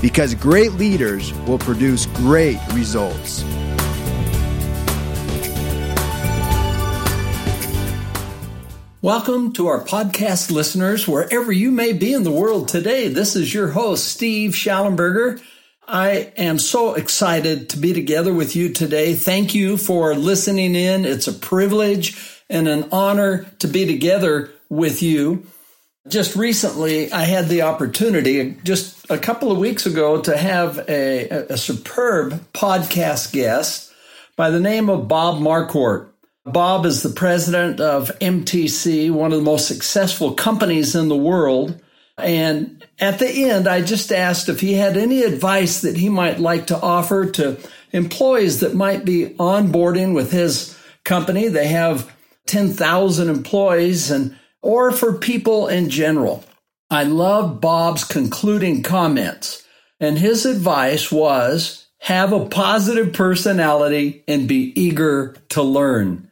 Because great leaders will produce great results. Welcome to our podcast listeners, wherever you may be in the world today. This is your host, Steve Shallenberger. I am so excited to be together with you today. Thank you for listening in. It's a privilege and an honor to be together with you. Just recently, I had the opportunity, just a couple of weeks ago, to have a, a superb podcast guest by the name of Bob Marquardt. Bob is the president of MTC, one of the most successful companies in the world. And at the end, I just asked if he had any advice that he might like to offer to employees that might be onboarding with his company. They have 10,000 employees and or for people in general. I love Bob's concluding comments, and his advice was have a positive personality and be eager to learn.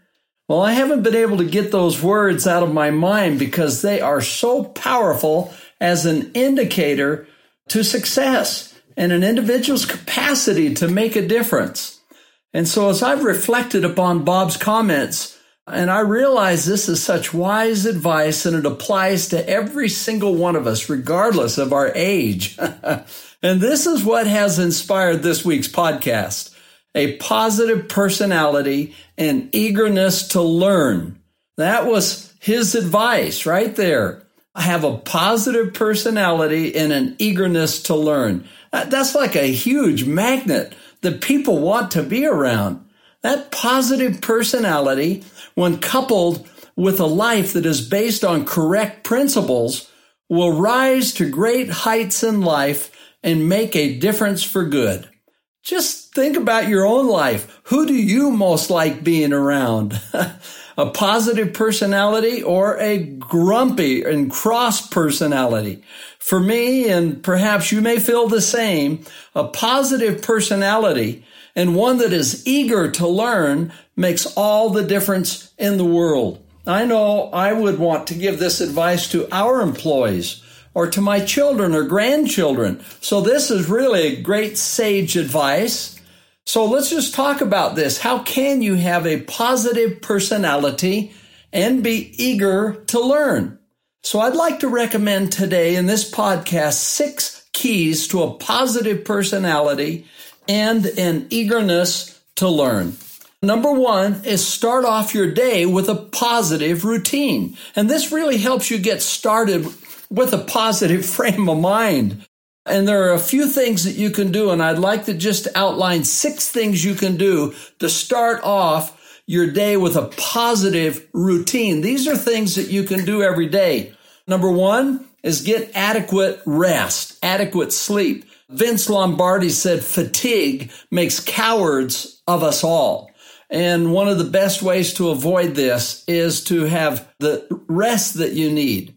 Well, I haven't been able to get those words out of my mind because they are so powerful as an indicator to success and an individual's capacity to make a difference. And so as I've reflected upon Bob's comments, and I realize this is such wise advice and it applies to every single one of us, regardless of our age. and this is what has inspired this week's podcast a positive personality and eagerness to learn. That was his advice right there. I Have a positive personality and an eagerness to learn. That's like a huge magnet that people want to be around. That positive personality, when coupled with a life that is based on correct principles, will rise to great heights in life and make a difference for good. Just think about your own life. Who do you most like being around? a positive personality or a grumpy and cross personality? For me, and perhaps you may feel the same, a positive personality and one that is eager to learn makes all the difference in the world. I know I would want to give this advice to our employees or to my children or grandchildren. So this is really great sage advice. So let's just talk about this. How can you have a positive personality and be eager to learn? So I'd like to recommend today in this podcast six keys to a positive personality and an eagerness to learn. Number one is start off your day with a positive routine. And this really helps you get started with a positive frame of mind. And there are a few things that you can do. And I'd like to just outline six things you can do to start off your day with a positive routine. These are things that you can do every day. Number one is get adequate rest, adequate sleep. Vince Lombardi said fatigue makes cowards of us all. And one of the best ways to avoid this is to have the rest that you need.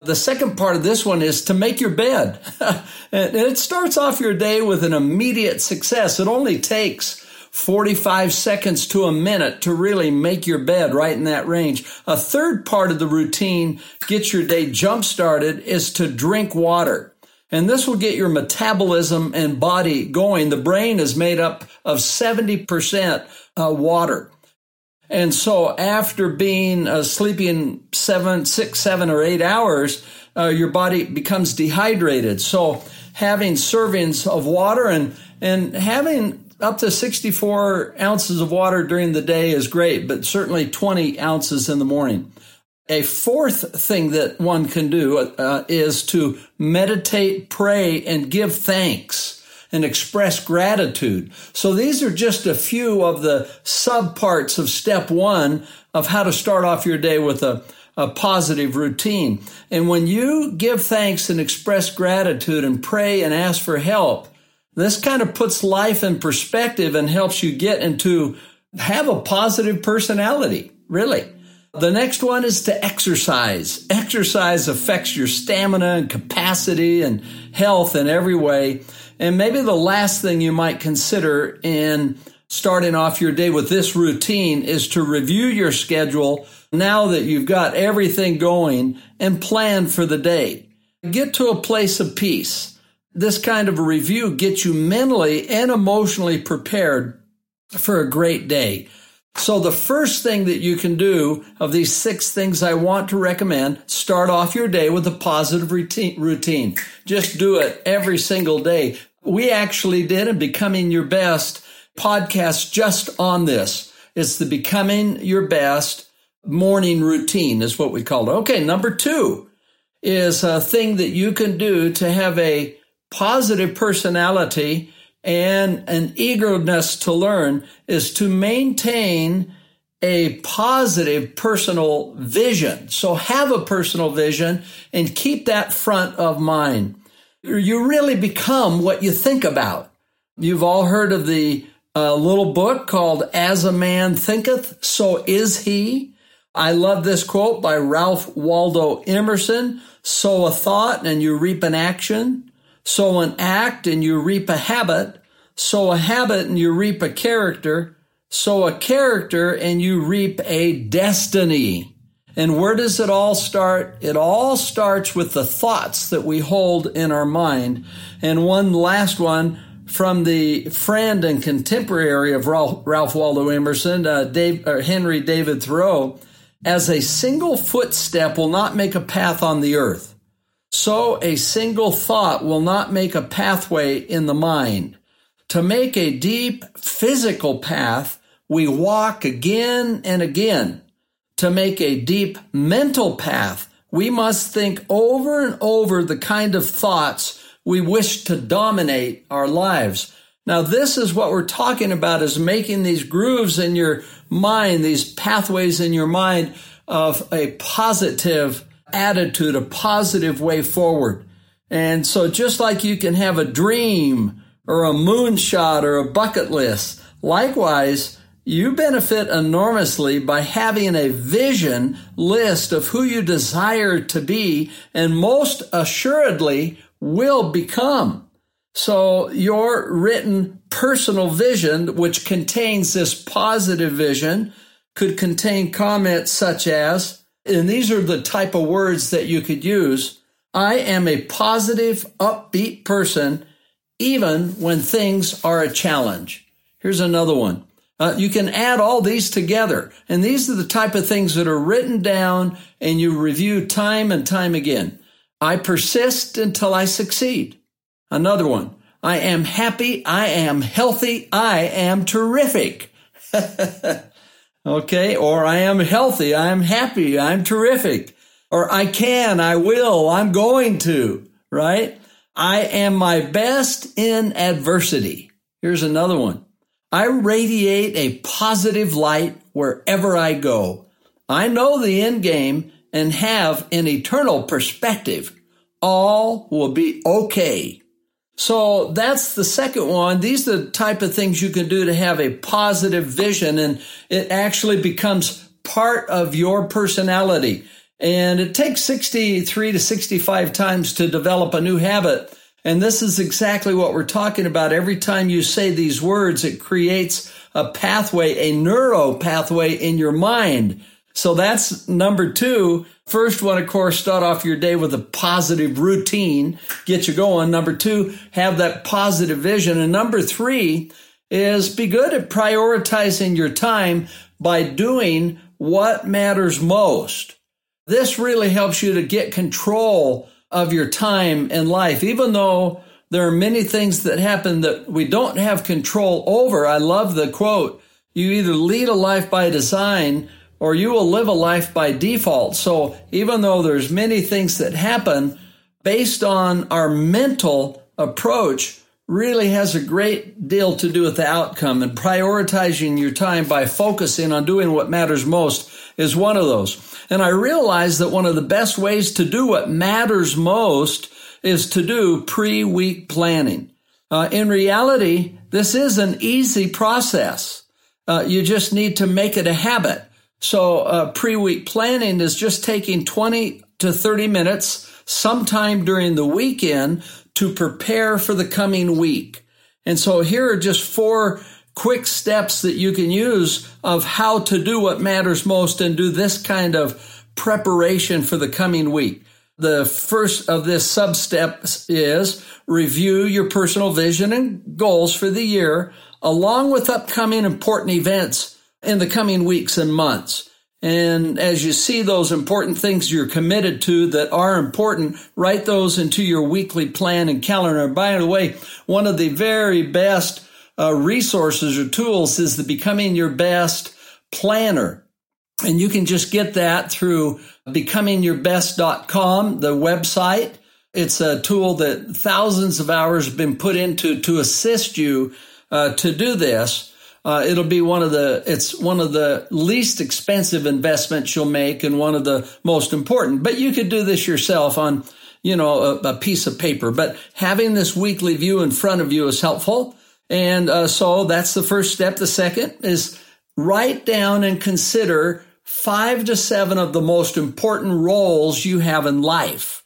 The second part of this one is to make your bed. and it starts off your day with an immediate success. It only takes 45 seconds to a minute to really make your bed right in that range. A third part of the routine gets your day jump started is to drink water. And this will get your metabolism and body going. The brain is made up of 70% uh, water. And so after being uh, sleeping seven, six, seven, or eight hours, uh, your body becomes dehydrated. So having servings of water and, and having up to 64 ounces of water during the day is great, but certainly 20 ounces in the morning. A fourth thing that one can do uh, is to meditate, pray, and give thanks and express gratitude. So these are just a few of the subparts of step one of how to start off your day with a, a positive routine. And when you give thanks and express gratitude and pray and ask for help, This kind of puts life in perspective and helps you get into have a positive personality, really. The next one is to exercise. Exercise affects your stamina and capacity and health in every way. And maybe the last thing you might consider in starting off your day with this routine is to review your schedule now that you've got everything going and plan for the day. Get to a place of peace. This kind of a review gets you mentally and emotionally prepared for a great day. So the first thing that you can do of these six things I want to recommend, start off your day with a positive routine. Just do it every single day. We actually did a Becoming Your Best podcast just on this. It's the Becoming Your Best morning routine is what we call it. Okay. Number two is a thing that you can do to have a positive personality and an eagerness to learn is to maintain a positive personal vision. So have a personal vision and keep that front of mind. You really become what you think about. You've all heard of the uh, little book called As a Man Thinketh, So Is He. I love this quote by Ralph Waldo Emerson. Sow a thought and you reap an action. Sow an act and you reap a habit sow a habit and you reap a character, sow a character and you reap a destiny. And where does it all start? It all starts with the thoughts that we hold in our mind. And one last one from the friend and contemporary of Ralph, Waldo Emerson, uh, Dave, Henry David Thoreau, as a single footstep will not make a path on the earth. So a single thought will not make a pathway in the mind. To make a deep physical path, we walk again and again. To make a deep mental path, we must think over and over the kind of thoughts we wish to dominate our lives. Now, this is what we're talking about is making these grooves in your mind, these pathways in your mind of a positive attitude, a positive way forward. And so just like you can have a dream or a moonshot or a bucket list. Likewise, you benefit enormously by having a vision list of who you desire to be and most assuredly will become. So your written personal vision, which contains this positive vision, could contain comments such as, and these are the type of words that you could use. I am a positive, upbeat person even when things are a challenge. Here's another one. Uh, you can add all these together, and these are the type of things that are written down and you review time and time again. I persist until I succeed. Another one. I am happy. I am healthy. I am terrific. okay. Or I am healthy. I am happy. I'm terrific. Or I can. I will. I'm going to. Right. I am my best in adversity. Here's another one. I radiate a positive light wherever I go. I know the end game and have an eternal perspective. All will be okay. So that's the second one. These are the type of things you can do to have a positive vision and it actually becomes part of your personality. And it takes 63 to 65 times to develop a new habit. And this is exactly what we're talking about. Every time you say these words, it creates a pathway, a neuro pathway in your mind. So that's number two. First one, of course, start off your day with a positive routine, get you going. Number two, have that positive vision. And number three is be good at prioritizing your time by doing what matters most. This really helps you to get control of your time in life, even though there are many things that happen that we don't have control over. I love the quote, you either lead a life by design or you will live a life by default. So even though there's many things that happen based on our mental approach, really has a great deal to do with the outcome and prioritizing your time by focusing on doing what matters most is one of those. And I realized that one of the best ways to do what matters most is to do pre-week planning. Uh, in reality, this is an easy process. Uh, you just need to make it a habit. So uh, pre-week planning is just taking 20 to 30 minutes sometime during the weekend to prepare for the coming week. And so here are just four quick steps that you can use of how to do what matters most and do this kind of preparation for the coming week. The first of this sub steps is review your personal vision and goals for the year, along with upcoming important events in the coming weeks and months. And as you see those important things you're committed to that are important, write those into your weekly plan and calendar. By the way, one of the very best uh, resources or tools is the Becoming Your Best Planner. And you can just get that through becomingyourbest.com, the website. It's a tool that thousands of hours have been put into to assist you uh, to do this. Uh, it'll be one of the it's one of the least expensive investments you'll make and one of the most important. But you could do this yourself on you know a, a piece of paper. But having this weekly view in front of you is helpful. And uh, so that's the first step. The second is write down and consider five to seven of the most important roles you have in life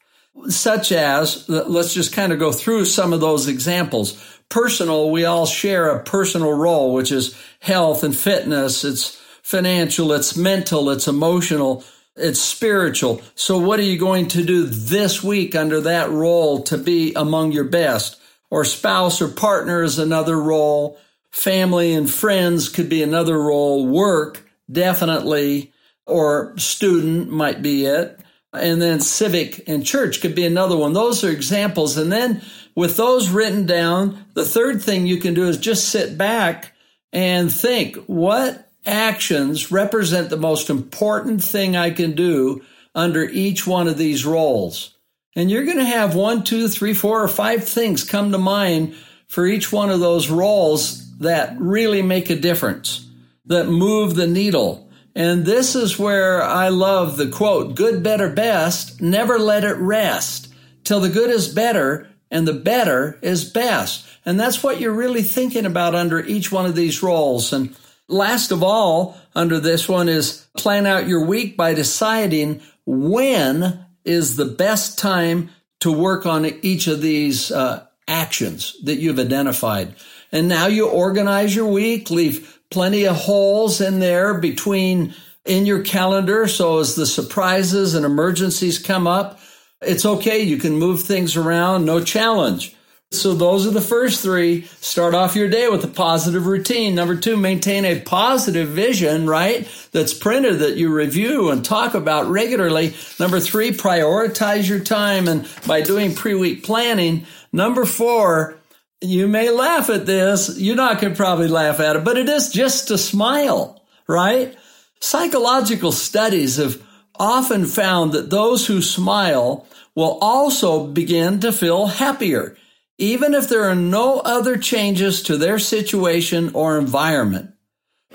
such as let's just kind of go through some of those examples personal, we all share a personal role, which is health and fitness. It's financial, it's mental, it's emotional, it's spiritual. So what are you going to do this week under that role to be among your best? Or spouse or partner is another role. Family and friends could be another role. Work, definitely. Or student might be it. And then civic and church could be another one. Those are examples. And then with those written down, the third thing you can do is just sit back and think what actions represent the most important thing I can do under each one of these roles. And you're going to have one, two, three, four, or five things come to mind for each one of those roles that really make a difference, that move the needle. And this is where I love the quote, good, better, best, never let it rest till the good is better and the better is best. And that's what you're really thinking about under each one of these roles. And last of all, under this one is plan out your week by deciding when is the best time to work on each of these uh, actions that you've identified. And now you organize your week, leave plenty of holes in there between in your calendar. So as the surprises and emergencies come up, it's okay. You can move things around. No challenge. So those are the first three. Start off your day with a positive routine. Number two, maintain a positive vision, right? That's printed that you review and talk about regularly. Number three, prioritize your time. And by doing pre-week planning, number four, you may laugh at this. You're not going to probably laugh at it, but it is just to smile, right? Psychological studies have often found that those who smile will also begin to feel happier, even if there are no other changes to their situation or environment.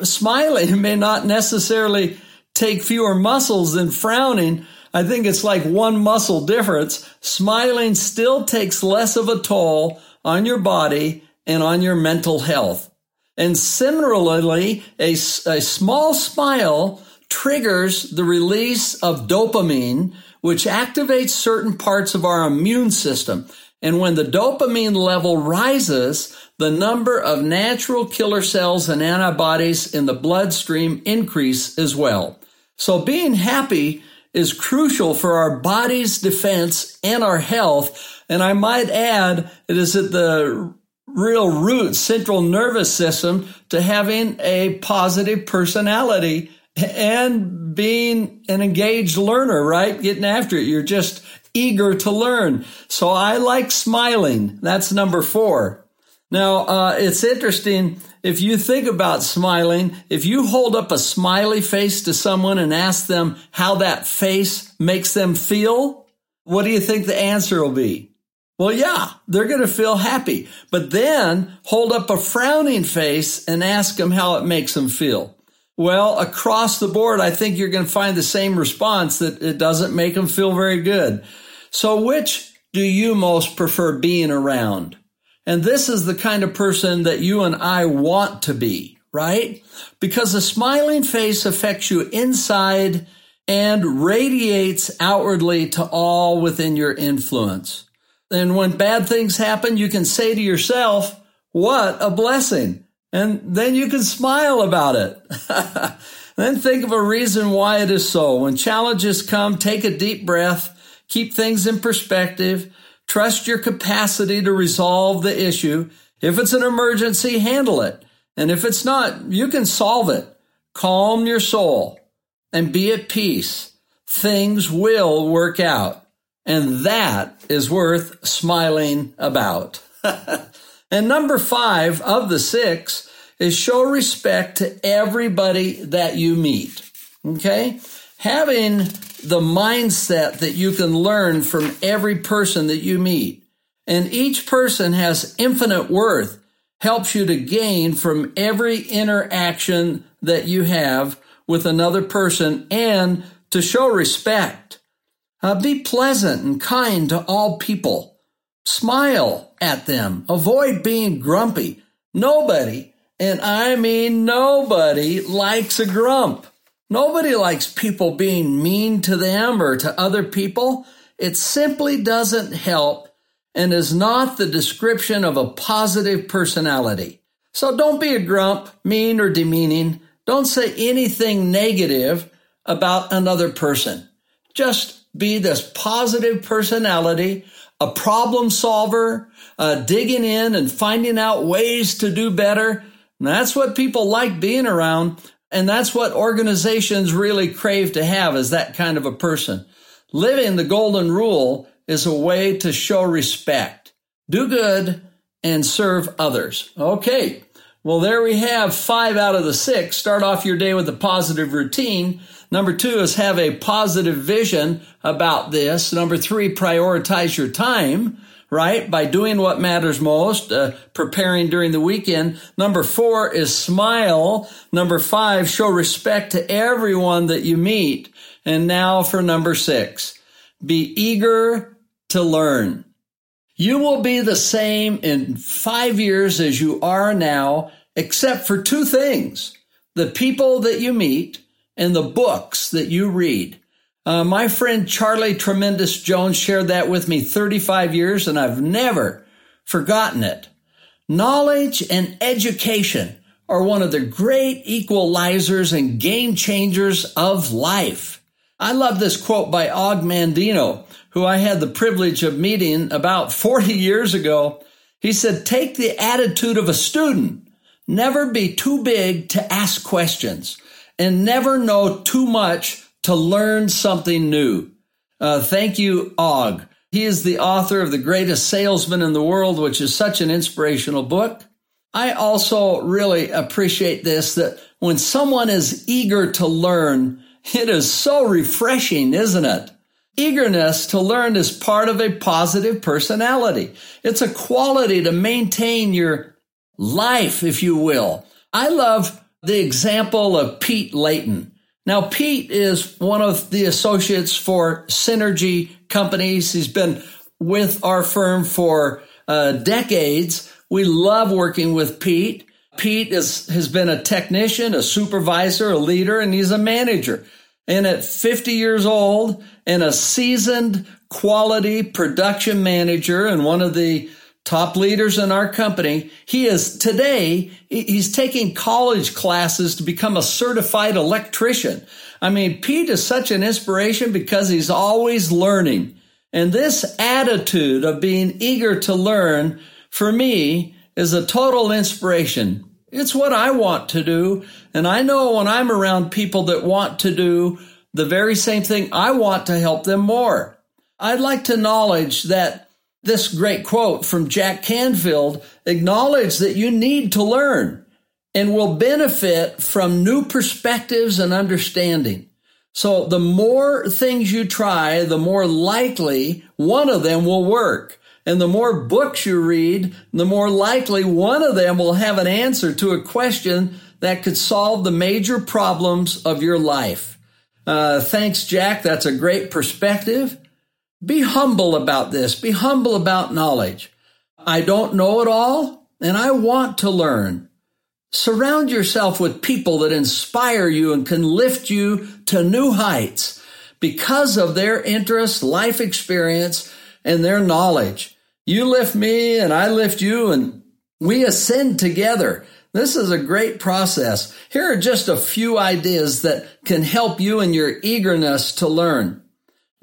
Smiling may not necessarily take fewer muscles than frowning. I think it's like one muscle difference. Smiling still takes less of a toll on your body and on your mental health. And similarly, a, a small smile triggers the release of dopamine, which activates certain parts of our immune system. And when the dopamine level rises, the number of natural killer cells and antibodies in the bloodstream increase as well. So being happy is crucial for our body's defense and our health. And I might add, it is at the real root central nervous system to having a positive personality and being an engaged learner, right? Getting after it. You're just eager to learn. So I like smiling. That's number four. Now, uh, it's interesting. If you think about smiling, if you hold up a smiley face to someone and ask them how that face makes them feel, what do you think the answer will be? Well, yeah, they're going to feel happy. But then hold up a frowning face and ask them how it makes them feel. Well, across the board, I think you're going to find the same response that it doesn't make them feel very good. So which do you most prefer being around? And this is the kind of person that you and I want to be, right? Because a smiling face affects you inside and radiates outwardly to all within your influence. And when bad things happen, you can say to yourself, what a blessing. And then you can smile about it. then think of a reason why it is so. When challenges come, take a deep breath, keep things in perspective, trust your capacity to resolve the issue. If it's an emergency, handle it. And if it's not, you can solve it. Calm your soul and be at peace. Things will work out. And that is worth smiling about. and number five of the six is show respect to everybody that you meet. Okay? Having the mindset that you can learn from every person that you meet. And each person has infinite worth helps you to gain from every interaction that you have with another person and to show respect. Uh, be pleasant and kind to all people. Smile at them. Avoid being grumpy. Nobody, and I mean nobody, likes a grump. Nobody likes people being mean to them or to other people. It simply doesn't help and is not the description of a positive personality. So don't be a grump, mean or demeaning. Don't say anything negative about another person. Just be this positive personality, a problem solver, uh, digging in and finding out ways to do better. And that's what people like being around. And that's what organizations really crave to have is that kind of a person. Living the golden rule is a way to show respect. Do good and serve others. Okay. Well, there we have five out of the six. Start off your day with a positive routine. Number two is have a positive vision about this. Number three, prioritize your time, right? By doing what matters most, uh, preparing during the weekend. Number four is smile. Number five, show respect to everyone that you meet. And now for number six, be eager to learn. You will be the same in five years as you are now, except for two things the people that you meet and the books that you read. Uh, my friend Charlie Tremendous Jones shared that with me 35 years, and I've never forgotten it. Knowledge and education are one of the great equalizers and game changers of life. I love this quote by Og Mandino who I had the privilege of meeting about 40 years ago, he said, take the attitude of a student. Never be too big to ask questions and never know too much to learn something new. Uh, thank you, Og. He is the author of The Greatest Salesman in the World, which is such an inspirational book. I also really appreciate this that when someone is eager to learn, it is so refreshing, isn't it? Eagerness to learn is part of a positive personality. It's a quality to maintain your life, if you will. I love the example of Pete Layton. Now, Pete is one of the associates for Synergy Companies. He's been with our firm for uh, decades. We love working with Pete. Pete is, has been a technician, a supervisor, a leader, and he's a manager. And at 50 years old and a seasoned quality production manager and one of the top leaders in our company, he is today, he's taking college classes to become a certified electrician. I mean, Pete is such an inspiration because he's always learning. And this attitude of being eager to learn for me is a total inspiration. It's what I want to do. And I know when I'm around people that want to do the very same thing, I want to help them more. I'd like to acknowledge that this great quote from Jack Canfield acknowledge that you need to learn and will benefit from new perspectives and understanding. So the more things you try, the more likely one of them will work. And the more books you read, the more likely one of them will have an answer to a question that could solve the major problems of your life. Uh, thanks, Jack. That's a great perspective. Be humble about this. Be humble about knowledge. I don't know it all and I want to learn. Surround yourself with people that inspire you and can lift you to new heights because of their interest, life experience, and their knowledge. You lift me and I lift you and we ascend together. This is a great process. Here are just a few ideas that can help you in your eagerness to learn.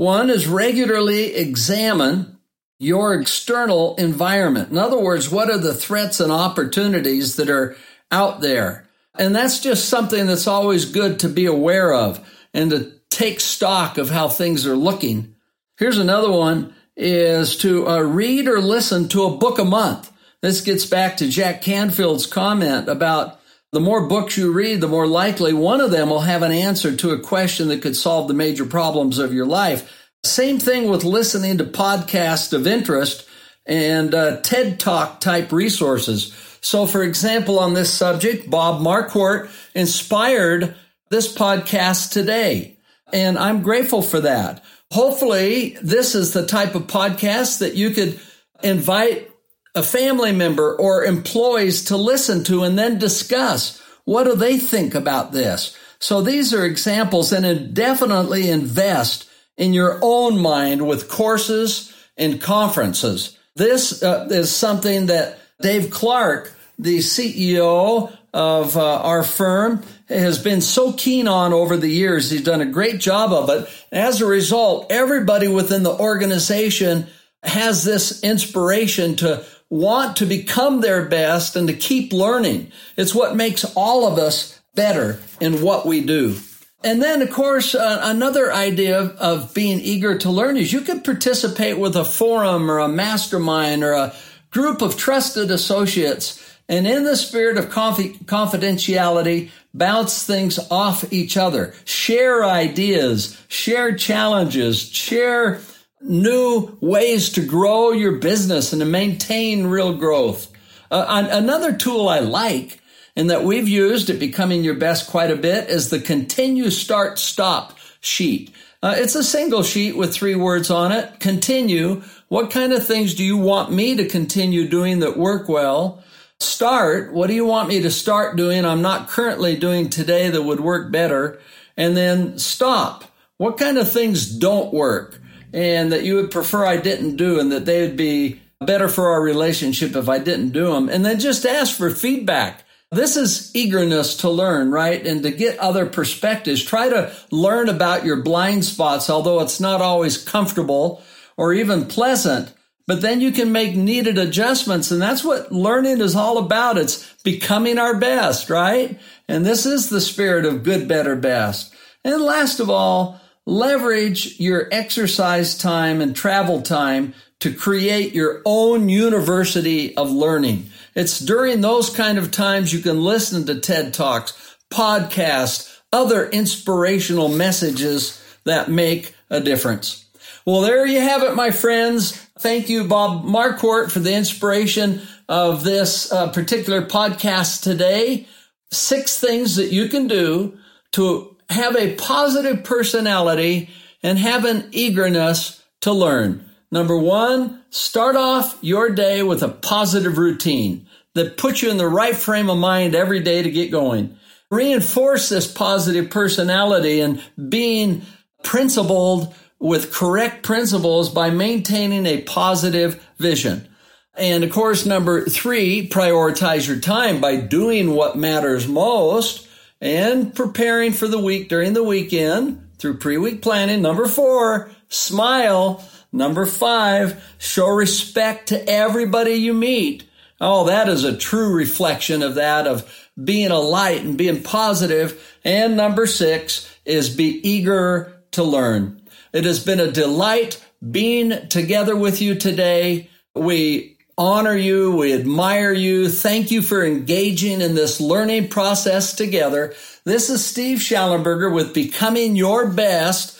One is regularly examine your external environment. In other words, what are the threats and opportunities that are out there. And that's just something that's always good to be aware of and to take stock of how things are looking. Here's another one is to uh, read or listen to a book a month. This gets back to Jack Canfield's comment about the more books you read, the more likely one of them will have an answer to a question that could solve the major problems of your life. Same thing with listening to podcasts of interest and uh, TED Talk type resources. So, for example, on this subject, Bob Marquardt inspired this podcast today, and I'm grateful for that. Hopefully, this is the type of podcast that you could invite a family member or employees to listen to and then discuss. What do they think about this? So these are examples and definitely invest in your own mind with courses and conferences. This uh, is something that Dave Clark, the CEO of uh, our firm, has been so keen on over the years. He's done a great job of it. As a result, everybody within the organization has this inspiration to want to become their best and to keep learning. It's what makes all of us better in what we do. And then, of course, uh, another idea of being eager to learn is you could participate with a forum or a mastermind or a group of trusted associates. And in the spirit of confidentiality, bounce things off each other, share ideas, share challenges, share new ways to grow your business and to maintain real growth. Uh, another tool I like and that we've used at Becoming Your Best quite a bit is the continue start stop sheet. Uh, it's a single sheet with three words on it. Continue. What kind of things do you want me to continue doing that work well? Start. What do you want me to start doing I'm not currently doing today that would work better? And then stop. What kind of things don't work and that you would prefer I didn't do and that they would be better for our relationship if I didn't do them? And then just ask for feedback. This is eagerness to learn, right? And to get other perspectives. Try to learn about your blind spots, although it's not always comfortable or even pleasant. But then you can make needed adjustments. And that's what learning is all about. It's becoming our best, right? And this is the spirit of good, better, best. And last of all, leverage your exercise time and travel time to create your own university of learning. It's during those kind of times you can listen to TED Talks, podcasts, other inspirational messages that make a difference. Well, there you have it, my friends. Thank you, Bob Marquardt, for the inspiration of this uh, particular podcast today. Six things that you can do to have a positive personality and have an eagerness to learn. Number one, start off your day with a positive routine that puts you in the right frame of mind every day to get going. Reinforce this positive personality and being principled with correct principles by maintaining a positive vision. And of course, number three, prioritize your time by doing what matters most and preparing for the week during the weekend through pre-week planning. Number four, smile Number five, show respect to everybody you meet. Oh, that is a true reflection of that, of being a light and being positive. And number six is be eager to learn. It has been a delight being together with you today. We honor you. We admire you. Thank you for engaging in this learning process together. This is Steve Shallenberger with Becoming Your Best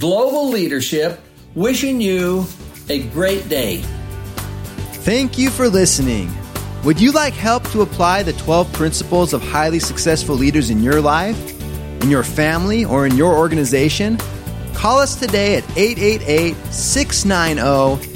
Global Leadership Wishing you a great day. Thank you for listening. Would you like help to apply the 12 principles of highly successful leaders in your life, in your family, or in your organization? Call us today at 888 690